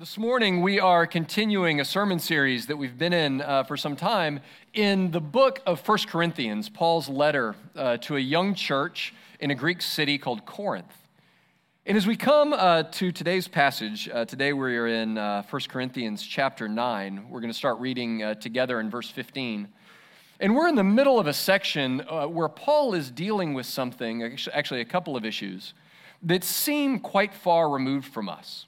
This morning, we are continuing a sermon series that we've been in uh, for some time in the book of First Corinthians, Paul's letter uh, to a young church in a Greek city called Corinth. And as we come uh, to today's passage, uh, today we're in uh, 1 Corinthians chapter 9. We're going to start reading uh, together in verse 15. And we're in the middle of a section where Paul is dealing with something, actually, a couple of issues, that seem quite far removed from us.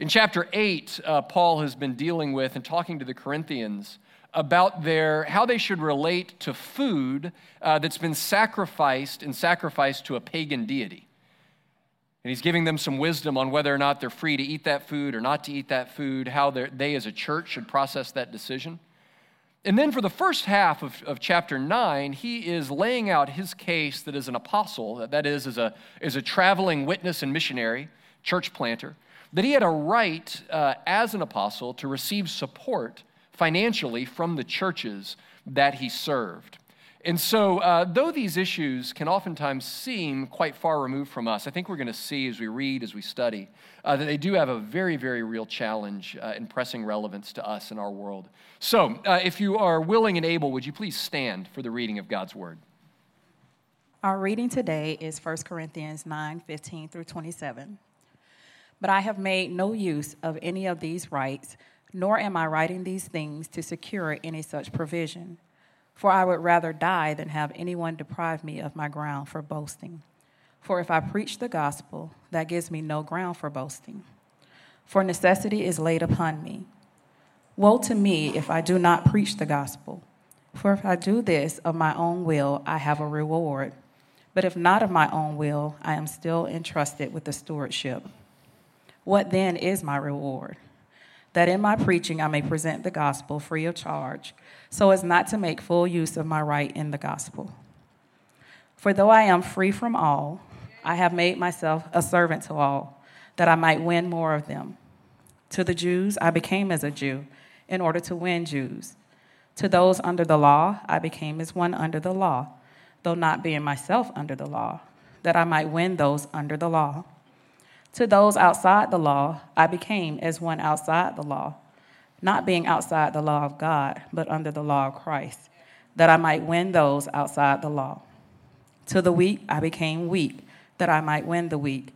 In chapter 8, uh, Paul has been dealing with and talking to the Corinthians about their, how they should relate to food uh, that's been sacrificed and sacrificed to a pagan deity. And he's giving them some wisdom on whether or not they're free to eat that food or not to eat that food, how they as a church should process that decision. And then for the first half of, of chapter 9, he is laying out his case that as an apostle, that is, as a, as a traveling witness and missionary, church planter, that he had a right uh, as an apostle to receive support financially from the churches that he served. And so, uh, though these issues can oftentimes seem quite far removed from us, I think we're going to see as we read, as we study, uh, that they do have a very, very real challenge uh, and pressing relevance to us in our world. So, uh, if you are willing and able, would you please stand for the reading of God's word? Our reading today is 1 Corinthians 9 15 through 27. But I have made no use of any of these rights, nor am I writing these things to secure any such provision. For I would rather die than have anyone deprive me of my ground for boasting. For if I preach the gospel, that gives me no ground for boasting. For necessity is laid upon me. Woe to me if I do not preach the gospel. For if I do this of my own will, I have a reward. But if not of my own will, I am still entrusted with the stewardship. What then is my reward? That in my preaching I may present the gospel free of charge, so as not to make full use of my right in the gospel. For though I am free from all, I have made myself a servant to all, that I might win more of them. To the Jews, I became as a Jew in order to win Jews. To those under the law, I became as one under the law, though not being myself under the law, that I might win those under the law. To those outside the law, I became as one outside the law, not being outside the law of God, but under the law of Christ, that I might win those outside the law. To the weak, I became weak, that I might win the weak.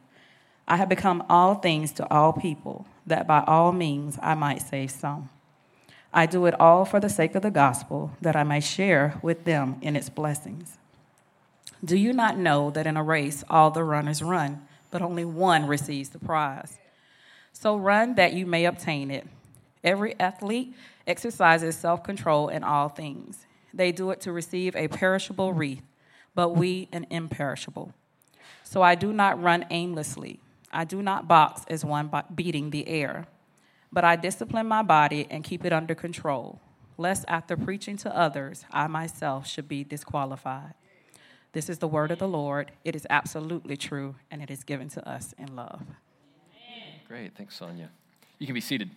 I have become all things to all people, that by all means I might save some. I do it all for the sake of the gospel, that I may share with them in its blessings. Do you not know that in a race all the runners run? But only one receives the prize. So run that you may obtain it. Every athlete exercises self control in all things. They do it to receive a perishable wreath, but we an imperishable. So I do not run aimlessly. I do not box as one beating the air, but I discipline my body and keep it under control, lest after preaching to others, I myself should be disqualified. This is the word of the Lord. It is absolutely true, and it is given to us in love. Great. Thanks, Sonia. You can be seated.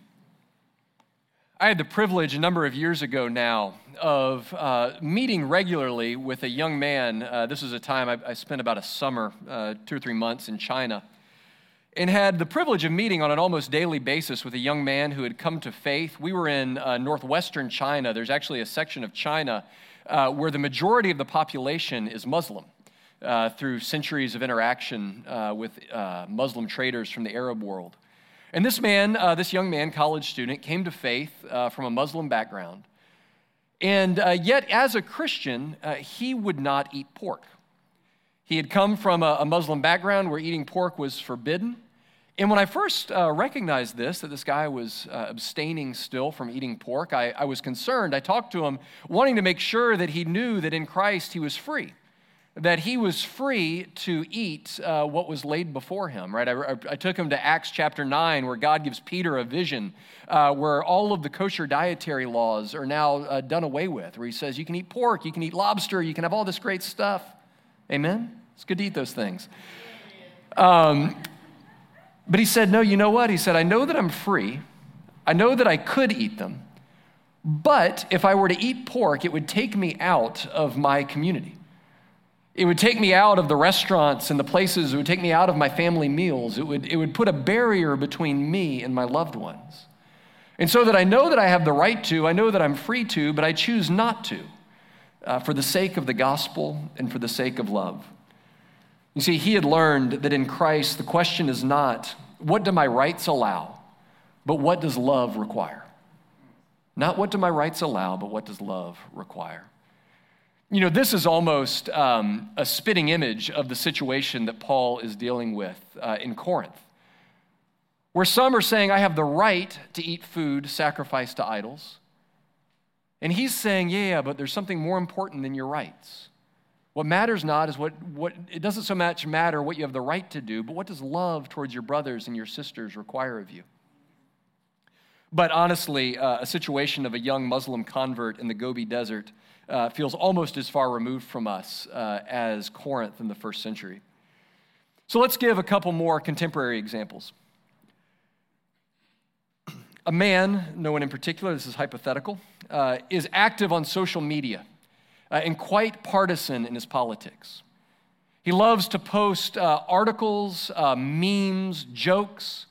I had the privilege a number of years ago now of uh, meeting regularly with a young man. Uh, this was a time I, I spent about a summer, uh, two or three months in China, and had the privilege of meeting on an almost daily basis with a young man who had come to faith. We were in uh, northwestern China. There's actually a section of China uh, where the majority of the population is Muslim. Uh, through centuries of interaction uh, with uh, Muslim traders from the Arab world. And this man, uh, this young man, college student, came to faith uh, from a Muslim background. And yet, as a Christian, he would not eat pork. He had come from a, a Muslim background where eating pork was forbidden. And when I first uh, recognized this, that this guy was uh, abstaining still from eating pork, I, I, was concerned. I talked to him, wanting to make sure that he knew that in Christ he was free, that he was free to eat uh, what was laid before him, right? I, I, took him to Acts chapter 9, where God gives Peter a vision uh, where all of the kosher dietary laws are now uh, done away with, where he says, You can eat pork, you can eat lobster, you can have all this great stuff. Amen? It's good to eat those things. Um, but he said, No, you know what? He said, I know that I'm free. I know that I could eat them. But if I were to eat pork, it would take me out of my community. It would take me out of the restaurants and the places, it would take me out of my family meals. It would, it would put a barrier between me and my loved ones. And so that I know that I have the right to, I know that I'm free to, but I choose not to uh, for the sake of the gospel and for the sake of love. You see, he had learned that in Christ, the question is not, what do my rights allow, but what does love require? Not what do my rights allow, but what does love require? You know, this is almost um, a spitting image of the situation that Paul is dealing with uh, in Corinth, where some are saying, I have the right to eat food sacrificed to idols. And he's saying, yeah, yeah, but there's something more important than your rights. What matters not is what, what, it doesn't so much matter what you have the right to do, but what does love towards your brothers and your sisters require of you? But honestly, uh, a situation of a young Muslim convert in the Gobi Desert uh, feels almost as far removed from us uh, as Corinth in the first century. So let's give a couple more contemporary examples. A man, no one in particular, this is hypothetical, uh, is active on social media uh, and quite partisan in his politics. He loves to post uh, articles, uh, memes, jokes,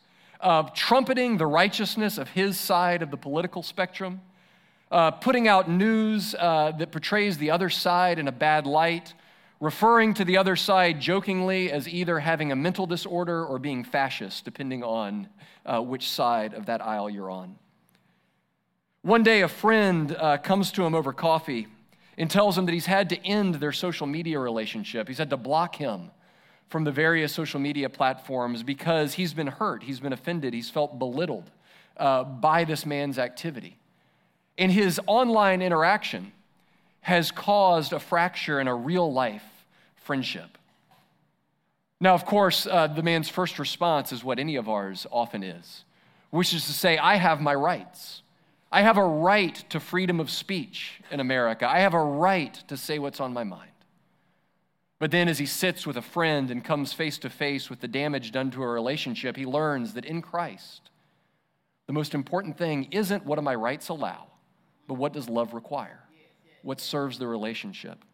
trumpeting the righteousness of his side of the political spectrum uh, putting out news uh, that portrays the other side in a bad light, referring to the other side jokingly as either having a mental disorder or being fascist, depending on uh, which side of that aisle you're on. One day, a friend uh, comes to him over coffee and tells him that he's had to end their social media relationship. He's had to block him from the various social media platforms because he's been hurt, he's been offended, he's felt belittled uh, by this man's activity And his online interaction has caused a fracture in a real life friendship. Now, of course, uh, the man's first response is what any of ours often is, which is to say, I have my rights. I have a right to freedom of speech in America. I have a right to say what's on my mind. But then, as he sits with a friend and comes face to face with the damage done to a relationship, he learns that in Christ, the most important thing isn't what do my rights allow, but what does love require? What serves the relationship?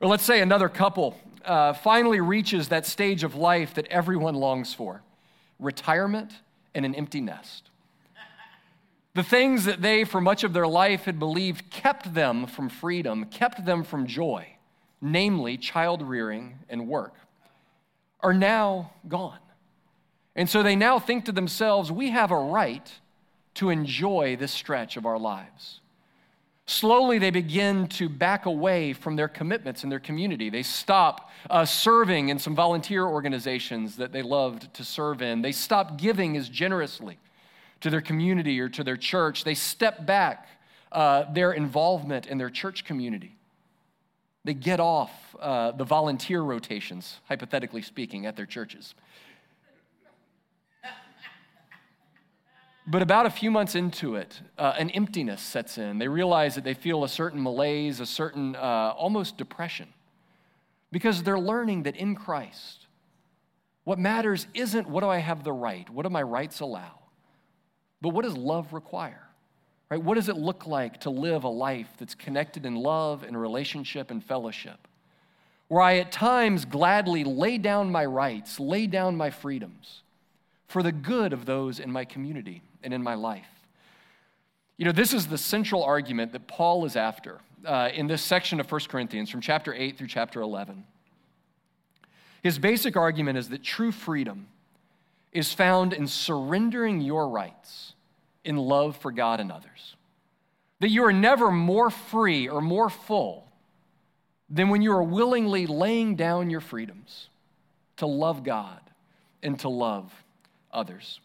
Or let's say another couple uh, finally reaches that stage of life that everyone longs for retirement and an empty nest. The things that they, for much of their life, had believed kept them from freedom, kept them from joy, namely child rearing and work, are now gone. And so they now think to themselves, we have a right to enjoy this stretch of our lives. Slowly, they begin to back away from their commitments in their community. They stop uh, serving in some volunteer organizations that they loved to serve in. They stop giving as generously to their community or to their church. They step back uh, their involvement in their church community. They get off uh, the volunteer rotations, hypothetically speaking, at their churches. But about a few months into it, uh, an emptiness sets in. They realize that they feel a certain malaise, a certain uh, almost depression, because they're learning that in Christ, what matters isn't what do I have the right, what do my rights allow, but what does love require? Right? What does it look like to live a life that's connected in love and relationship and fellowship? Where I at times gladly lay down my rights, lay down my freedoms for the good of those in my community and in my life. You know, this is the central argument that Paul is after uh, in this section of 1 Corinthians from chapter 8 through chapter 11. His basic argument is that true freedom is found in surrendering your rights in love for God and others. That you are never more free or more full than when you are willingly laying down your freedoms to love God and to love others.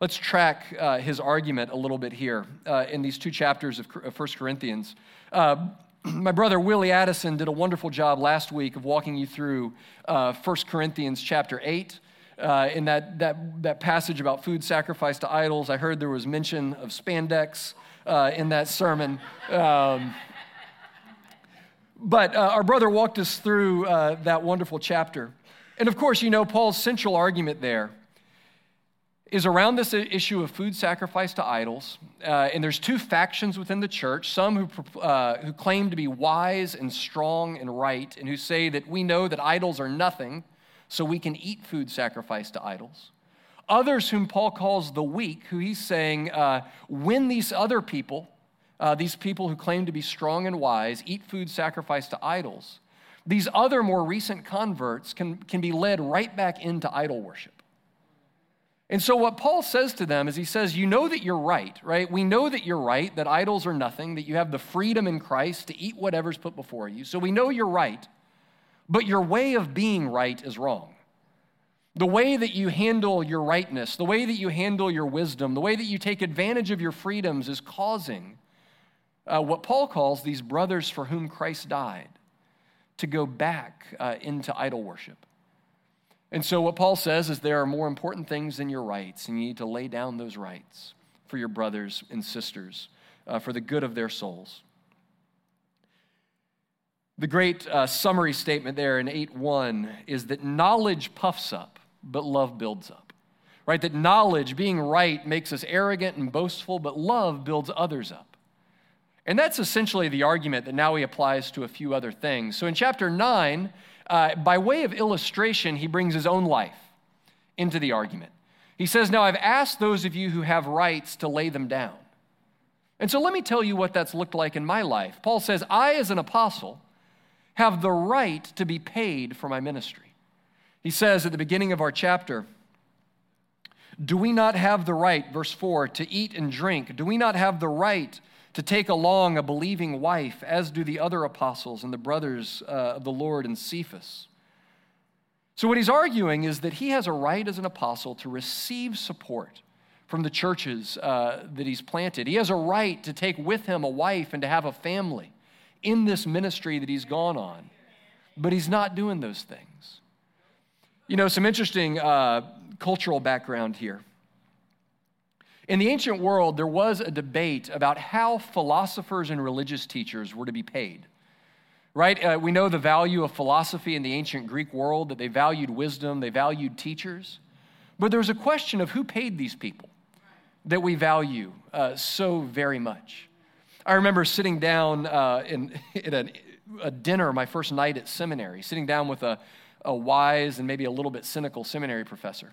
Let's track uh, his argument a little bit here uh, in these two chapters of 1 Corinthians. Uh, my brother Willie Addison did a wonderful job last week of walking you through uh, 1 Corinthians chapter 8. Uh, in that, that, that passage about food sacrificed to idols, I heard there was mention of spandex uh, in that sermon. Um, but our brother walked us through that wonderful chapter. And of course, you know, Paul's central argument there is around this issue of food sacrifice to idols. Uh, and there's two factions within the church some who, uh, who claim to be wise and strong and right, and who say that we know that idols are nothing, so we can eat food sacrificed to idols. Others, whom Paul calls the weak, who he's saying, uh, when these other people, uh, these people who claim to be strong and wise, eat food sacrificed to idols, these other more recent converts can, can be led right back into idol worship. And so, what Paul says to them is he says, You know that you're right, right? We know that you're right, that idols are nothing, that you have the freedom in Christ to eat whatever's put before you. So, we know you're right, but your way of being right is wrong. The way that you handle your rightness, the way that you handle your wisdom, the way that you take advantage of your freedoms is causing uh, what Paul calls these brothers for whom Christ died to go back uh, into idol worship. And so, what Paul says is there are more important things than your rights, and you need to lay down those rights for your brothers and sisters, uh, for the good of their souls. The great uh, summary statement there in 8 1 is that knowledge puffs up, but love builds up. Right? That knowledge, being right, makes us arrogant and boastful, but love builds others up. And that's essentially the argument that now he applies to a few other things. So in chapter 9, uh, by way of illustration, he brings his own life into the argument. He says, Now I've asked those of you who have rights to lay them down. And so let me tell you what that's looked like in my life. Paul says, I, as an apostle, have the right to be paid for my ministry. He says at the beginning of our chapter, Do we not have the right, verse 4, to eat and drink? Do we not have the right to take along a believing wife, as do the other apostles and the brothers uh, of the Lord and Cephas. So, what he's arguing is that he has a right as an apostle to receive support from the churches uh, that he's planted. He has a right to take with him a wife and to have a family in this ministry that he's gone on. But he's not doing those things. You know, some interesting uh, cultural background here. In the ancient world, there was a debate about how philosophers and religious teachers were to be paid. Right? Uh, we know the value of philosophy in the ancient Greek world, that they valued wisdom, they valued teachers. But there was a question of who paid these people that we value uh, so very much. I remember sitting down uh, in, in a, a, dinner my first night at seminary, sitting down with a, a wise and maybe a little bit cynical seminary professor.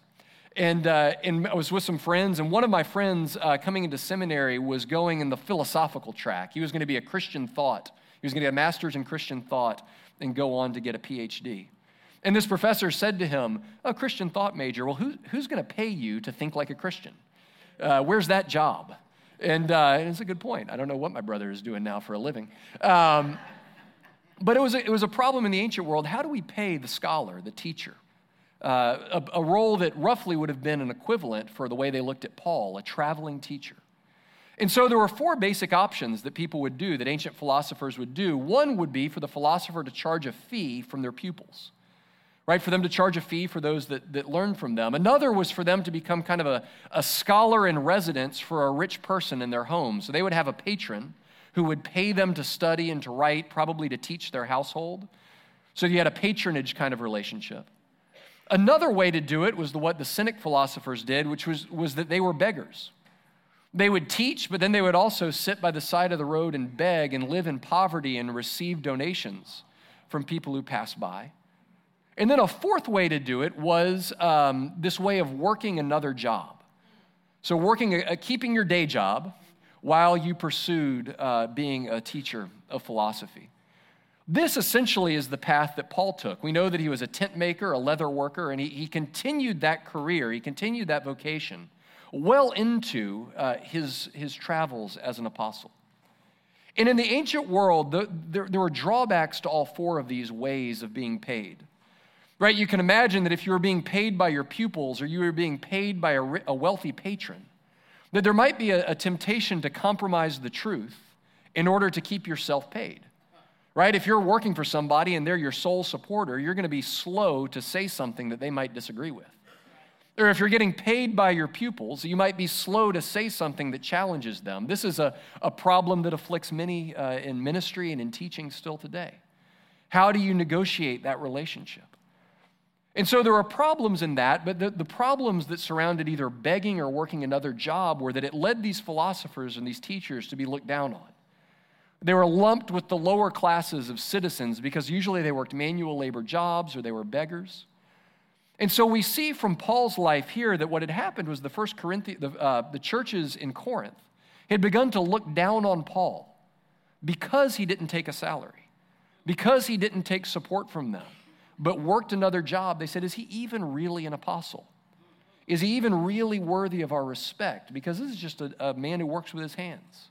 And, uh, and I was with some friends, and one of my friends uh, coming into seminary was going in the philosophical track. He was going to be a Christian thought. He was going to get a master's in Christian thought and go on to get a PhD. And this professor said to him, A Christian thought major, well, who, who's going to pay you to think like a Christian? Uh, where's that job? And, uh, and, it's a good point. I don't know what my brother is doing now for a living. Um, but it was, a, it was a problem in the ancient world. How do we pay the scholar, the teacher? uh, a, a role that roughly would have been an equivalent for the way they looked at Paul, a traveling teacher. And so there were four basic options that people would do, that ancient philosophers would do. One would be for the philosopher to charge a fee from their pupils, right? For them to charge a fee for those that, that learn from them. Another was for them to become kind of a, a scholar in residence for a rich person in their home. So they would have a patron who would pay them to study and to write, probably to teach their household. So you had a patronage kind of relationship. Another way to do it was the, what the Cynic philosophers did, which was, was that they were beggars. They would teach, but then they would also sit by the side of the road and beg and live in poverty and receive donations from people who passed by. And then a fourth way to do it was um, this way of working another job. So, working, a, keeping your day job while you pursued uh, being a teacher of philosophy. This essentially is the path that Paul took. We know that he was a tent maker, a leather worker, and he, he continued that career, he continued that vocation well into uh, his, his travels as an apostle. And in the ancient world, the, there, there were drawbacks to all four of these ways of being paid. Right? You can imagine that if you were being paid by your pupils or you were being paid by a, a wealthy patron, that there might be a, a temptation to compromise the truth in order to keep yourself paid right? If you're working for somebody and they're your sole supporter, you're going to be slow to say something that they might disagree with. Or if you're getting paid by your pupils, you might be slow to say something that challenges them. This is a, a problem that afflicts many uh, in ministry and in teaching still today. How do you negotiate that relationship? And so there are problems in that, but the, the problems that surrounded either begging or working another job were that it led these philosophers and these teachers to be looked down on. They were lumped with the lower classes of citizens because usually they worked manual labor jobs or they were beggars. And so we see from Paul's life here that what had happened was the first Corinthian, the, uh, the churches in Corinth had begun to look down on Paul because he didn't take a salary, because he didn't take support from them, but worked another job. They said, Is he even really an apostle? Is he even really worthy of our respect? Because this is just a, a man who works with his hands.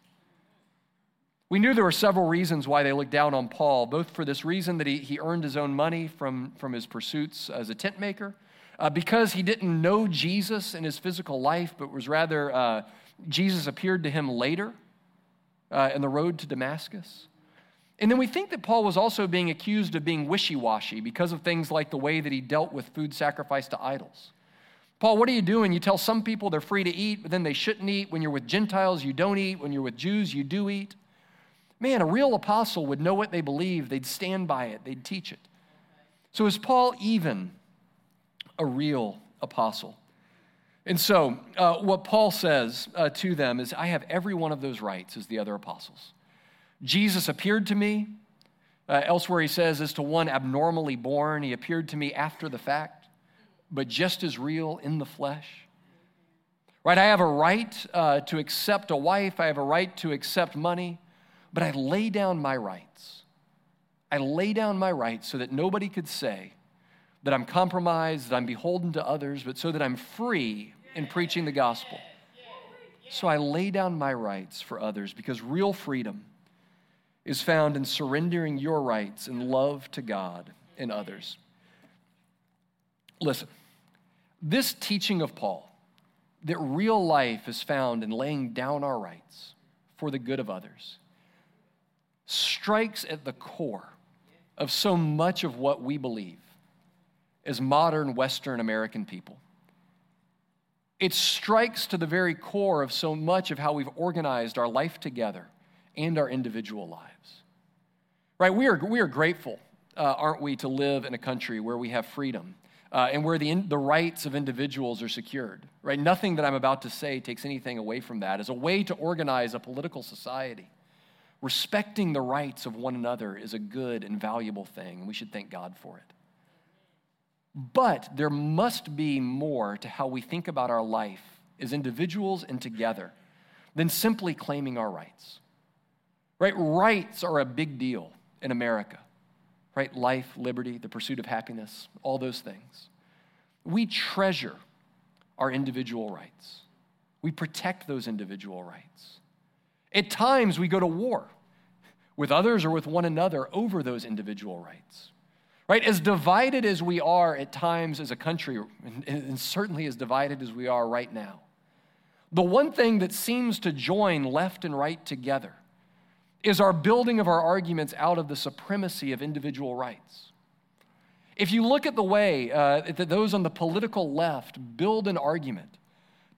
We knew there were several reasons why they looked down on Paul, both for this reason that he, he earned his own money from, from his pursuits as a tent maker, uh, because he didn't know Jesus in his physical life, but was rather, uh, Jesus appeared to him later uh, in the road to Damascus. And then we think that Paul was also being accused of being wishy washy because of things like the way that he dealt with food sacrificed to idols. Paul, what are you doing? You tell some people they're free to eat, but then they shouldn't eat. When you're with Gentiles, you don't eat. When you're with Jews, you do eat. Man, a real apostle would know what they believe, they'd stand by it, they'd teach it. So, is Paul even a real apostle? And so, uh, what Paul says uh, to them is, I have every one of those rights as the other apostles. Jesus appeared to me. Uh, elsewhere, he says, as to one abnormally born, he appeared to me after the fact, but just as real in the flesh. Right? I have a right uh, to accept a wife, I have a right to accept money but I lay down my rights. I lay down my rights so that nobody could say that I'm compromised, that I'm beholden to others, but so that I'm free in preaching the gospel. So I lay down my rights for others because real freedom is found in surrendering your rights in love to God and others. Listen, this teaching of Paul, that real life is found in laying down our rights for the good of others, strikes at the core of so much of what we believe as modern Western American people. It strikes to the very core of so much of how we've organized our life together and our individual lives. Right? We are, we are grateful, uh, aren't we, to live in a country where we have freedom uh, and where the, in, the rights of individuals are secured. Right? Nothing that I'm about to say takes anything away from that as a way to organize a political society. Respecting the rights of one another is a good and valuable thing, and we should thank God for it. But there must be more to how we think about our life as individuals and together than simply claiming our rights. Right? Rights are a big deal in America. Right? Life, liberty, the pursuit of happiness, all those things. We treasure our individual rights. We protect those individual rights. At times, we go to war with others or with one another over those individual rights. Right? As divided as we are at times as a country, and certainly as divided as we are right now, the one thing that seems to join left and right together is our building of our arguments out of the supremacy of individual rights. If you look at the way uh, that those on the political left build an argument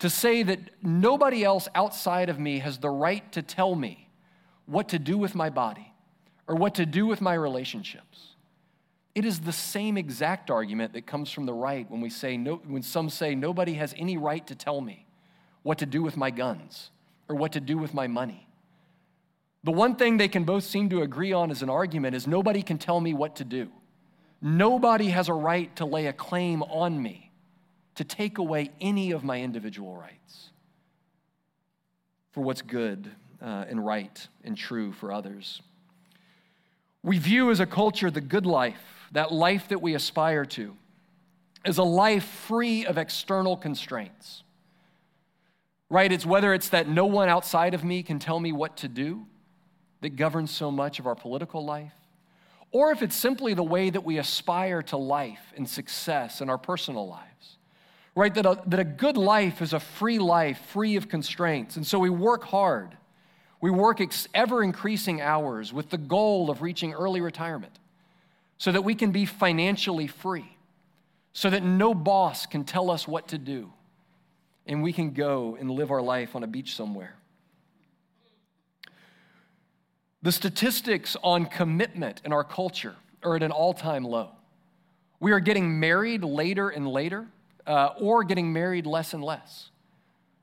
to say that nobody else outside of me has the right to tell me what to do with my body or what to do with my relationships. It is the same exact argument that comes from the right when, we say no, when some say nobody has any right to tell me what to do with my guns or what to do with my money. The one thing they can both seem to agree on as an argument is nobody can tell me what to do. Nobody has a right to lay a claim on me to take away any of my individual rights for what's good uh, and right and true for others. We view as a culture the good life, that life that we aspire to, as a life free of external constraints. Right? It's whether it's that no one outside of me can tell me what to do that governs so much of our political life, or if it's simply the way that we aspire to life and success in our personal lives right? That a, that a good life is a free life, free of constraints. And so we work hard. We work ex- ever increasing hours with the goal of reaching early retirement so that we can be financially free, so that no boss can tell us what to do, and we can go and live our life on a beach somewhere. The statistics on commitment in our culture are at an all time low. We are getting married later and later, uh, or getting married less and less.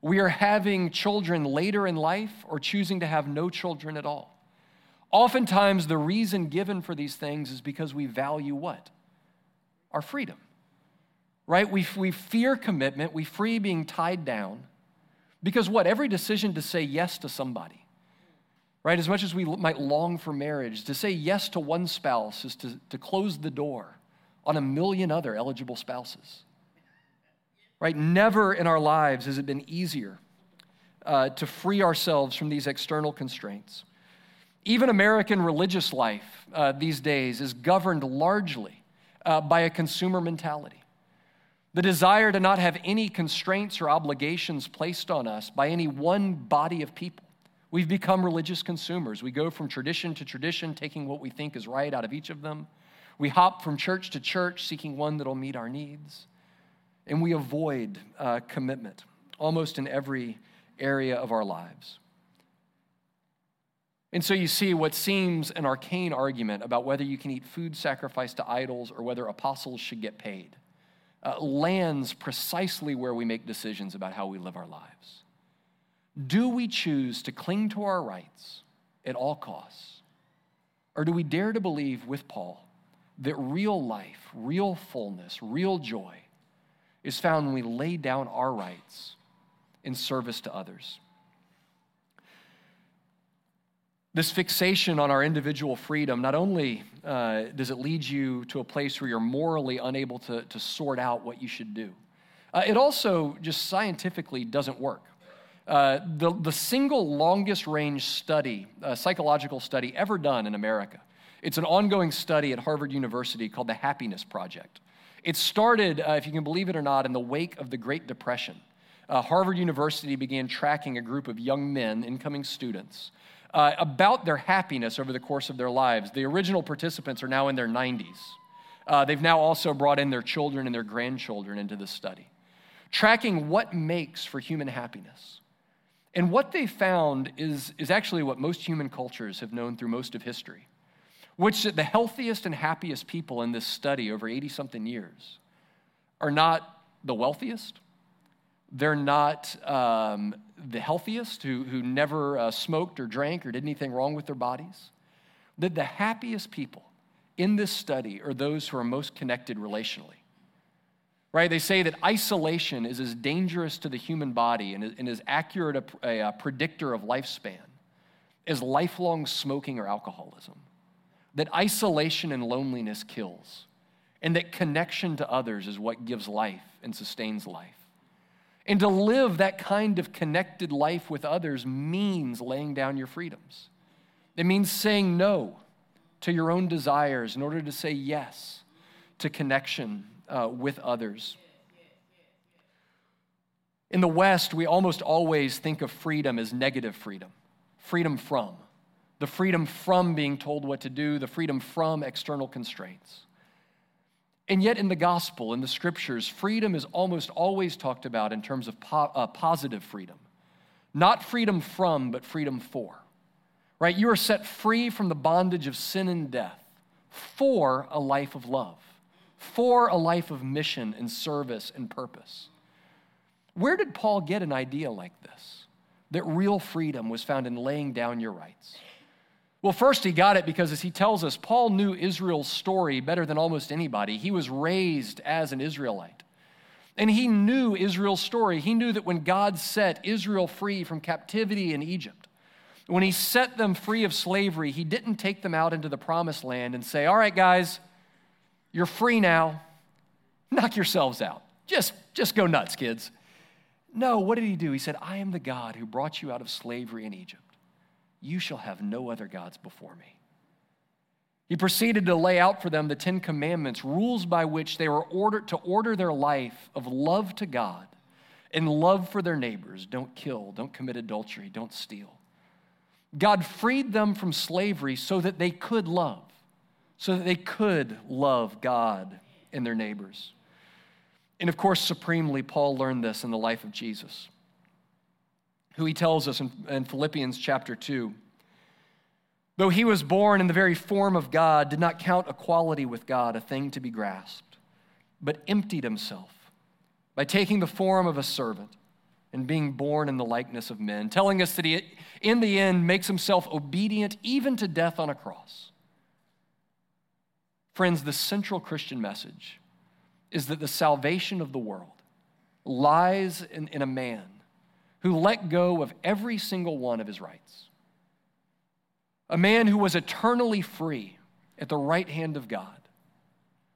We are having children later in life or choosing to have no children at all. Oftentimes, the reason given for these things is because we value what? Our freedom, right? We, we fear commitment, we fear being tied down. Because what? Every decision to say yes to somebody, right? As much as we might long for marriage, to say yes to one spouse is to, to close the door on a million other eligible spouses. Right? Never in our lives has it been easier uh, to free ourselves from these external constraints. Even American religious life uh, these days is governed largely uh, by a consumer mentality. The desire to not have any constraints or obligations placed on us by any one body of people. We've become religious consumers. We go from tradition to tradition, taking what we think is right out of each of them. We hop from church to church seeking one that'll meet our needs. And we avoid uh, commitment almost in every area of our lives. And so you see what seems an arcane argument about whether you can eat food sacrificed to idols or whether apostles should get paid uh, lands precisely where we make decisions about how we live our lives. Do we choose to cling to our rights at all costs? Or do we dare to believe with Paul that real life, real fullness, real joy is found when we lay down our rights in service to others. This fixation on our individual freedom, not only uh, does it lead you to a place where you're morally unable to, to sort out what you should do, uh, it also just scientifically doesn't work. Uh, the, the single longest range study, uh, psychological study ever done in America, it's an ongoing study at Harvard University called the Happiness Project. It started, uh, if you can believe it or not, in the wake of the Great Depression. Uh, Harvard University began tracking a group of young men, incoming students, uh, about their happiness over the course of their lives. The original participants are now in their 90s. Uh, they've now also brought in their children and their grandchildren into this study, tracking what makes for human happiness. And what they found is, is actually what most human cultures have known through most of history which the healthiest and happiest people in this study over 80 something years are not the wealthiest. They're not um, the healthiest who, who never uh, smoked or drank or did anything wrong with their bodies. That the happiest people in this study are those who are most connected relationally. Right? They say that isolation is as dangerous to the human body and, and as accurate a, a, a predictor of lifespan as lifelong smoking or alcoholism that isolation and loneliness kills, and that connection to others is what gives life and sustains life. And to live that kind of connected life with others means laying down your freedoms. It means saying no to your own desires in order to say yes to connection uh, with others. In the West, we almost always think of freedom as negative freedom freedom from the freedom from being told what to do, the freedom from external constraints. And yet, in the gospel, in the scriptures, freedom is almost always talked about in terms of po- uh, positive freedom. Not freedom from, but freedom for. Right? You are set free from the bondage of sin and death for a life of love, for a life of mission and service and purpose. Where did Paul get an idea like this? That real freedom was found in laying down your rights well, first, he got it because, as he tells us, Paul knew Israel's story better than almost anybody. He was raised as an Israelite. And he knew Israel's story. He knew that when God set Israel free from captivity in Egypt, when he set them free of slavery, he didn't take them out into the promised land and say, All right, guys, you're free now. Knock yourselves out. Just, just go nuts, kids. No, what did he do? He said, I am the God who brought you out of slavery in Egypt. You shall have no other gods before me. He proceeded to lay out for them the Ten Commandments, rules by which they were ordered to order their life of love to God and love for their neighbors. Don't kill, don't commit adultery, don't steal. God freed them from slavery so that they could love, so that they could love God and their neighbors. And of course, supremely, Paul learned this in the life of Jesus who he tells us in, in Philippians chapter 2. Though he was born in the very form of God, did not count equality with God a thing to be grasped, but emptied himself by taking the form of a servant and being born in the likeness of men, telling us that he, in the end, makes himself obedient even to death on a cross. Friends, the central Christian message is that the salvation of the world lies in, in a man who let go of every single one of his rights. A man who was eternally free at the right hand of God,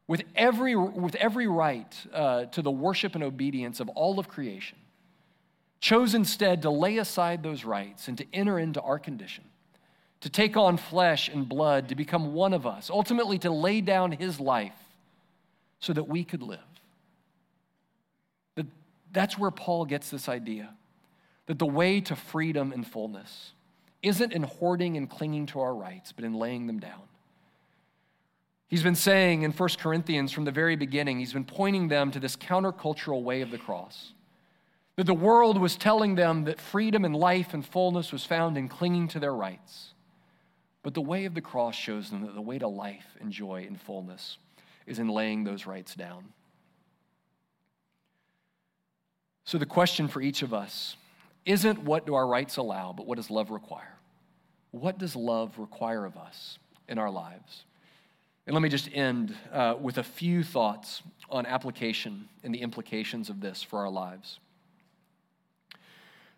with every, with every right uh, to the worship and obedience of all of creation, chose instead to lay aside those rights and to enter into our condition, to take on flesh and blood, to become one of us, ultimately to lay down his life so that we could live. That, that's where Paul gets this idea that the way to freedom and fullness isn't in hoarding and clinging to our rights, but in laying them down. He's been saying in 1 Corinthians from the very beginning, he's been pointing them to this countercultural way of the cross that the world was telling them that freedom and life and fullness was found in clinging to their rights. But the way of the cross shows them that the way to life and joy and fullness is in laying those rights down. So the question for each of us isn't what do our rights allow, but what does love require? What does love require of us in our lives? And let me just end uh, with a few thoughts on application and the implications of this for our lives.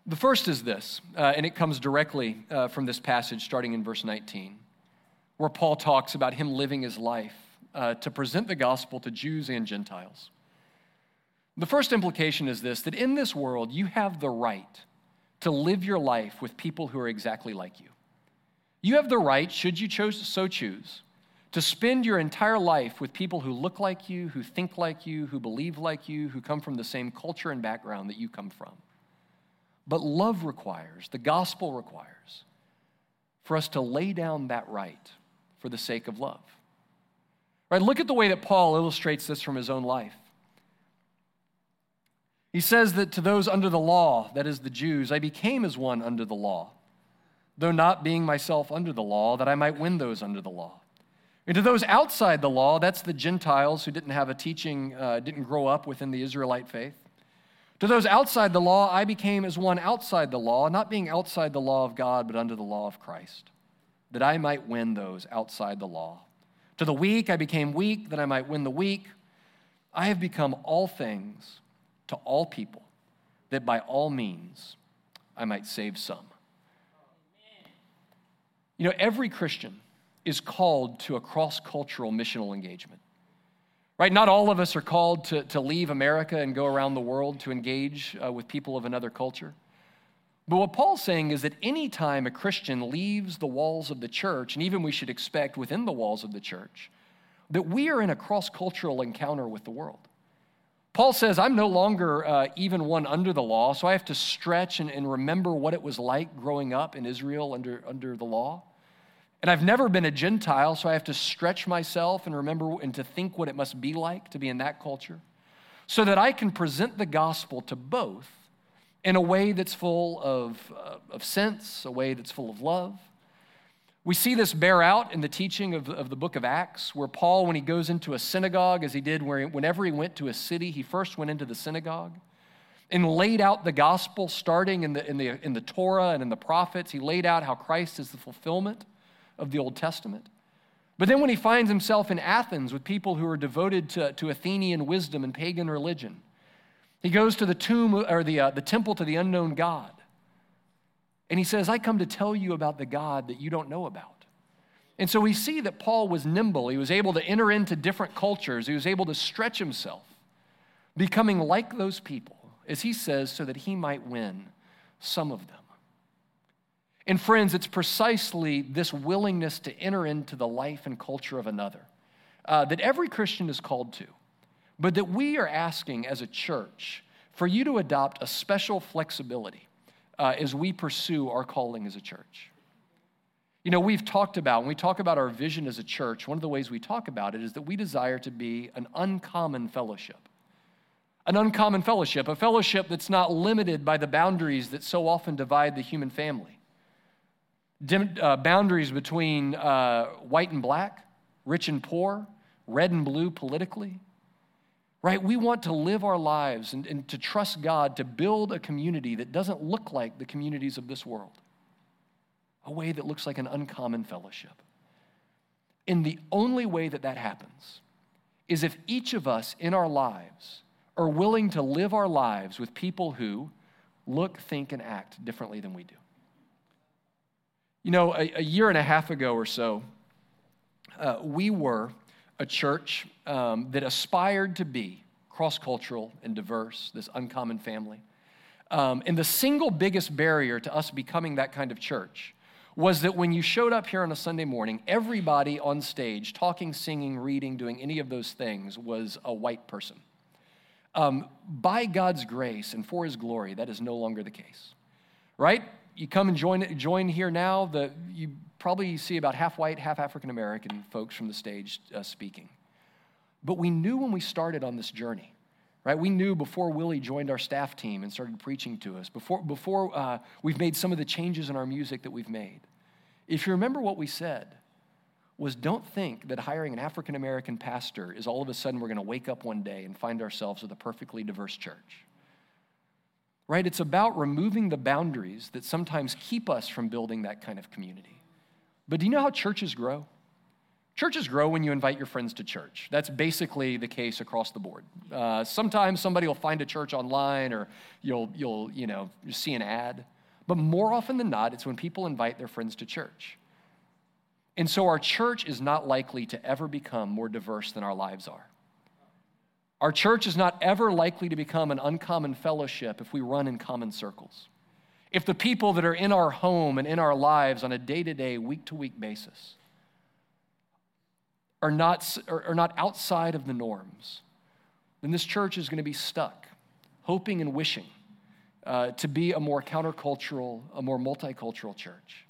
The first is this, uh, and it comes directly uh, from this passage starting in verse 19, where Paul talks about him living his life uh, to present the gospel to Jews and Gentiles. The first implication is this that in this world, you have the right to live your life with people who are exactly like you. You have the right, should you choose, so choose, to spend your entire life with people who look like you, who think like you, who believe like you, who come from the same culture and background that you come from. But love requires, the gospel requires, for us to lay down that right for the sake of love. Right? Look at the way that Paul illustrates this from his own life. He says that to those under the law, that is the Jews, I became as one under the law, though not being myself under the law, that I might win those under the law. And to those outside the law, that's the Gentiles who didn't have a teaching, uh, didn't grow up within the Israelite faith. To those outside the law, I became as one outside the law, not being outside the law of God, but under the law of Christ, that I might win those outside the law. To the weak, I became weak, that I might win the weak. I have become all things to all people, that by all means I might save some. You know, every Christian is called to a cross cultural missional engagement. Right? Not all of us are called to, to leave America and go around the world to engage uh, with people of another culture. But what Paul's saying is that anytime a Christian leaves the walls of the church, and even we should expect within the walls of the church, that we are in a cross cultural encounter with the world. Paul says, I'm no longer uh, even one under the law, so I have to stretch and, and remember what it was like growing up in Israel under, under the law. And I've never been a Gentile, so I have to stretch myself and remember and to think what it must be like to be in that culture so that I can present the gospel to both in a way that's full of, uh, of sense, a way that's full of love. We see this bear out in the teaching of, of the book of Acts, where Paul, when he goes into a synagogue, as he did where, whenever he went to a city, he first went into the synagogue and laid out the gospel starting in the, in the, in the Torah and in the prophets. He laid out how Christ is the fulfillment of the Old Testament. But then when he finds himself in Athens with people who are devoted to, to Athenian wisdom and pagan religion, he goes to the tomb or the, uh, the temple to the unknown God. And he says, I come to tell you about the God that you don't know about. And so we see that Paul was nimble. He was able to enter into different cultures, he was able to stretch himself, becoming like those people, as he says, so that he might win some of them. And friends, it's precisely this willingness to enter into the life and culture of another uh, that every Christian is called to, but that we are asking as a church for you to adopt a special flexibility uh, as we pursue our calling as a church. You know, we've talked about, when we talk about our vision as a church, one of the ways we talk about it is that we desire to be an uncommon fellowship. An uncommon fellowship, a fellowship that's not limited by the boundaries that so often divide the human family dim, uh, boundaries between uh, white and black, rich and poor, red and blue politically. right? We want to live our lives and, and to trust God to build a community that doesn't look like the communities of this world, a way that looks like an uncommon fellowship. And the only way that that happens is if each of us in our lives are willing to live our lives with people who look, think, and act differently than we do. You know, a, a year and a half ago or so, uh, we were a church um, that aspired to be cross cultural and diverse, this uncommon family. Um, and the single biggest barrier to us becoming that kind of church was that when you showed up here on a Sunday morning, everybody on stage, talking, singing, reading, doing any of those things, was a white person. Um, by God's grace and for His glory, that is no longer the case, right? You come and join, join here now, the, you probably see about half white, half African American folks from the stage uh, speaking. But we knew when we started on this journey, right? We knew before Willie joined our staff team and started preaching to us, before, before uh, we've made some of the changes in our music that we've made. If you remember what we said, was don't think that hiring an African American pastor is all of a sudden we're going to wake up one day and find ourselves with a perfectly diverse church. Right? It's about removing the boundaries that sometimes keep us from building that kind of community. But do you know how churches grow? Churches grow when you invite your friends to church. That's basically the case across the board. Uh, sometimes somebody will find a church online or you'll, you'll you know, see an ad. But more often than not, it's when people invite their friends to church. And so our church is not likely to ever become more diverse than our lives are. Our church is not ever likely to become an uncommon fellowship if we run in common circles. If the people that are in our home and in our lives on a day to day, week to week basis are not, are not outside of the norms, then this church is going to be stuck, hoping and wishing uh, to be a more countercultural, a more multicultural church.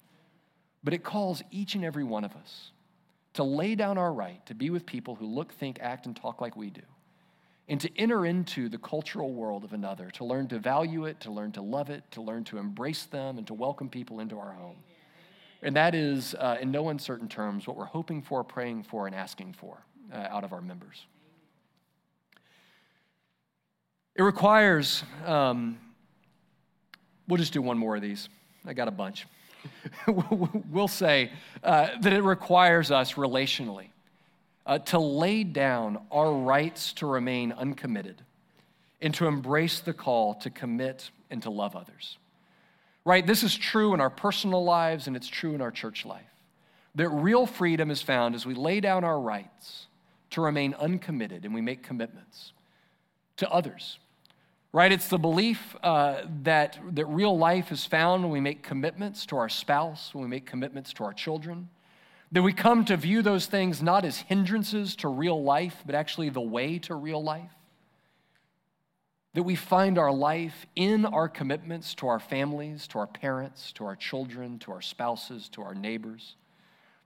But it calls each and every one of us to lay down our right to be with people who look, think, act, and talk like we do, and to enter into the cultural world of another, to learn to value it, to learn to love it, to learn to embrace them, and to welcome people into our home. And that is, uh, in no uncertain terms, what we're hoping for, praying for, and asking for uh, out of our members. It requires, um, we'll just do one more of these. I got a bunch. we'll say uh, that it requires us relationally uh, to lay down our rights to remain uncommitted and to embrace the call to commit and to love others right? This is true in our personal lives and it's true in our church life. That real freedom is found as we lay down our rights to remain uncommitted and we make commitments to others. Right? It's the belief uh, that, that real life is found when we make commitments to our spouse, when we make commitments to our children. That we come to view those things not as hindrances to real life, but actually the way to real life that we find our life in our commitments to our families, to our parents, to our children, to our spouses, to our neighbors,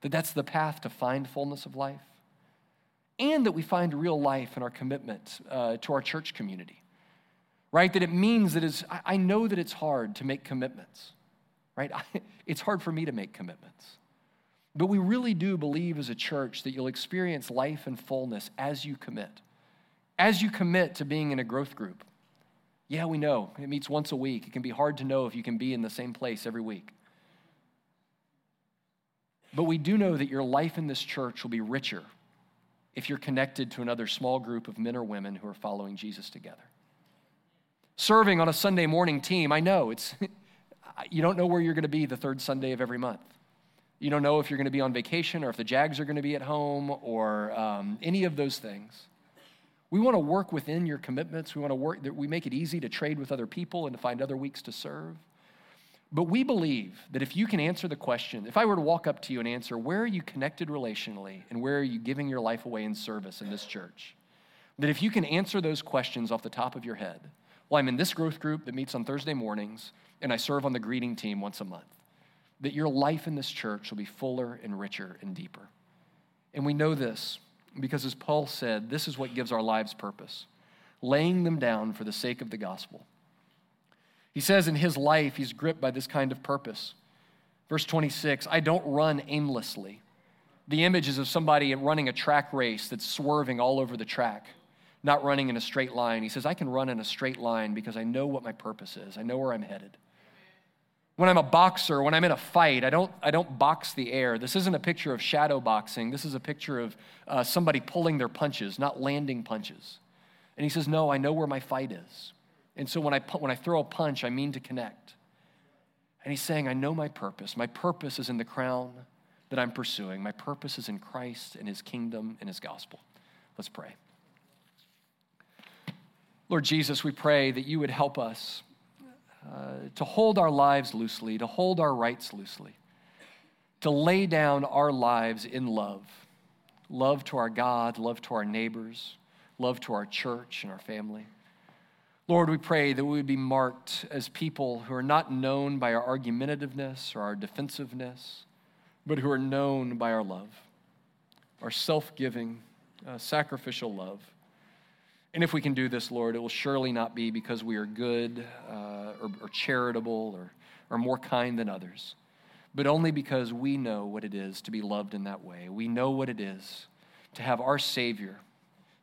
that that's the path to find fullness of life, and that we find real life in our commitment uh, to our church community, right? That it means that it's, I know that it's hard to make commitments, right? It's hard for me to make commitments. But we really do believe as a church that you'll experience life and fullness as you commit. As you commit to being in a growth group, yeah, we know. It meets once a week. It can be hard to know if you can be in the same place every week. But we do know that your life in this church will be richer if you're connected to another small group of men or women who are following Jesus together. Serving on a Sunday morning team, I know it's you don't know where you're going to be the third Sunday of every month. You don't know if you're going to be on vacation or if the Jags are going to be at home or um, any of those things. We want to work within your commitments. We want to work that we make it easy to trade with other people and to find other weeks to serve. But we believe that if you can answer the question, if I were to walk up to you and answer, where are you connected relationally and where are you giving your life away in service in this church? That if you can answer those questions off the top of your head, well, I'm in this growth group that meets on Thursday mornings and I serve on the greeting team once a month, that your life in this church will be fuller and richer and deeper. And we know this because, as Paul said, this is what gives our lives purpose laying them down for the sake of the gospel. He says in his life, he's gripped by this kind of purpose. Verse 26 I don't run aimlessly. The image is of somebody running a track race that's swerving all over the track, not running in a straight line. He says, I can run in a straight line because I know what my purpose is, I know where I'm headed. When I'm a boxer, when I'm in a fight, I don't, I don't box the air. This isn't a picture of shadow boxing. This is a picture of uh, somebody pulling their punches, not landing punches. And he says, No, I know where my fight is. And so when I, when I throw a punch, I mean to connect. And he's saying, I know my purpose. My purpose is in the crown that I'm pursuing. My purpose is in Christ and his kingdom and his gospel. Let's pray. Lord Jesus, we pray that you would help us uh, to hold our lives loosely, to hold our rights loosely, to lay down our lives in love love to our God, love to our neighbors, love to our church and our family. Lord, we pray that we would be marked as people who are not known by our argumentativeness or our defensiveness, but who are known by our love, our self giving, uh, sacrificial love. And if we can do this, Lord, it will surely not be because we are good uh, or, or charitable or, or more kind than others, but only because we know what it is to be loved in that way. We know what it is to have our Savior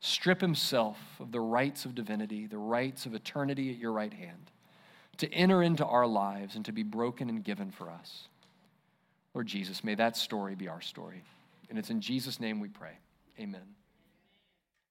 strip himself of the rights of divinity, the rights of eternity at your right hand, to enter into our lives and to be broken and given for us. Lord Jesus, may that story be our story. And it's in Jesus' name we pray. Amen.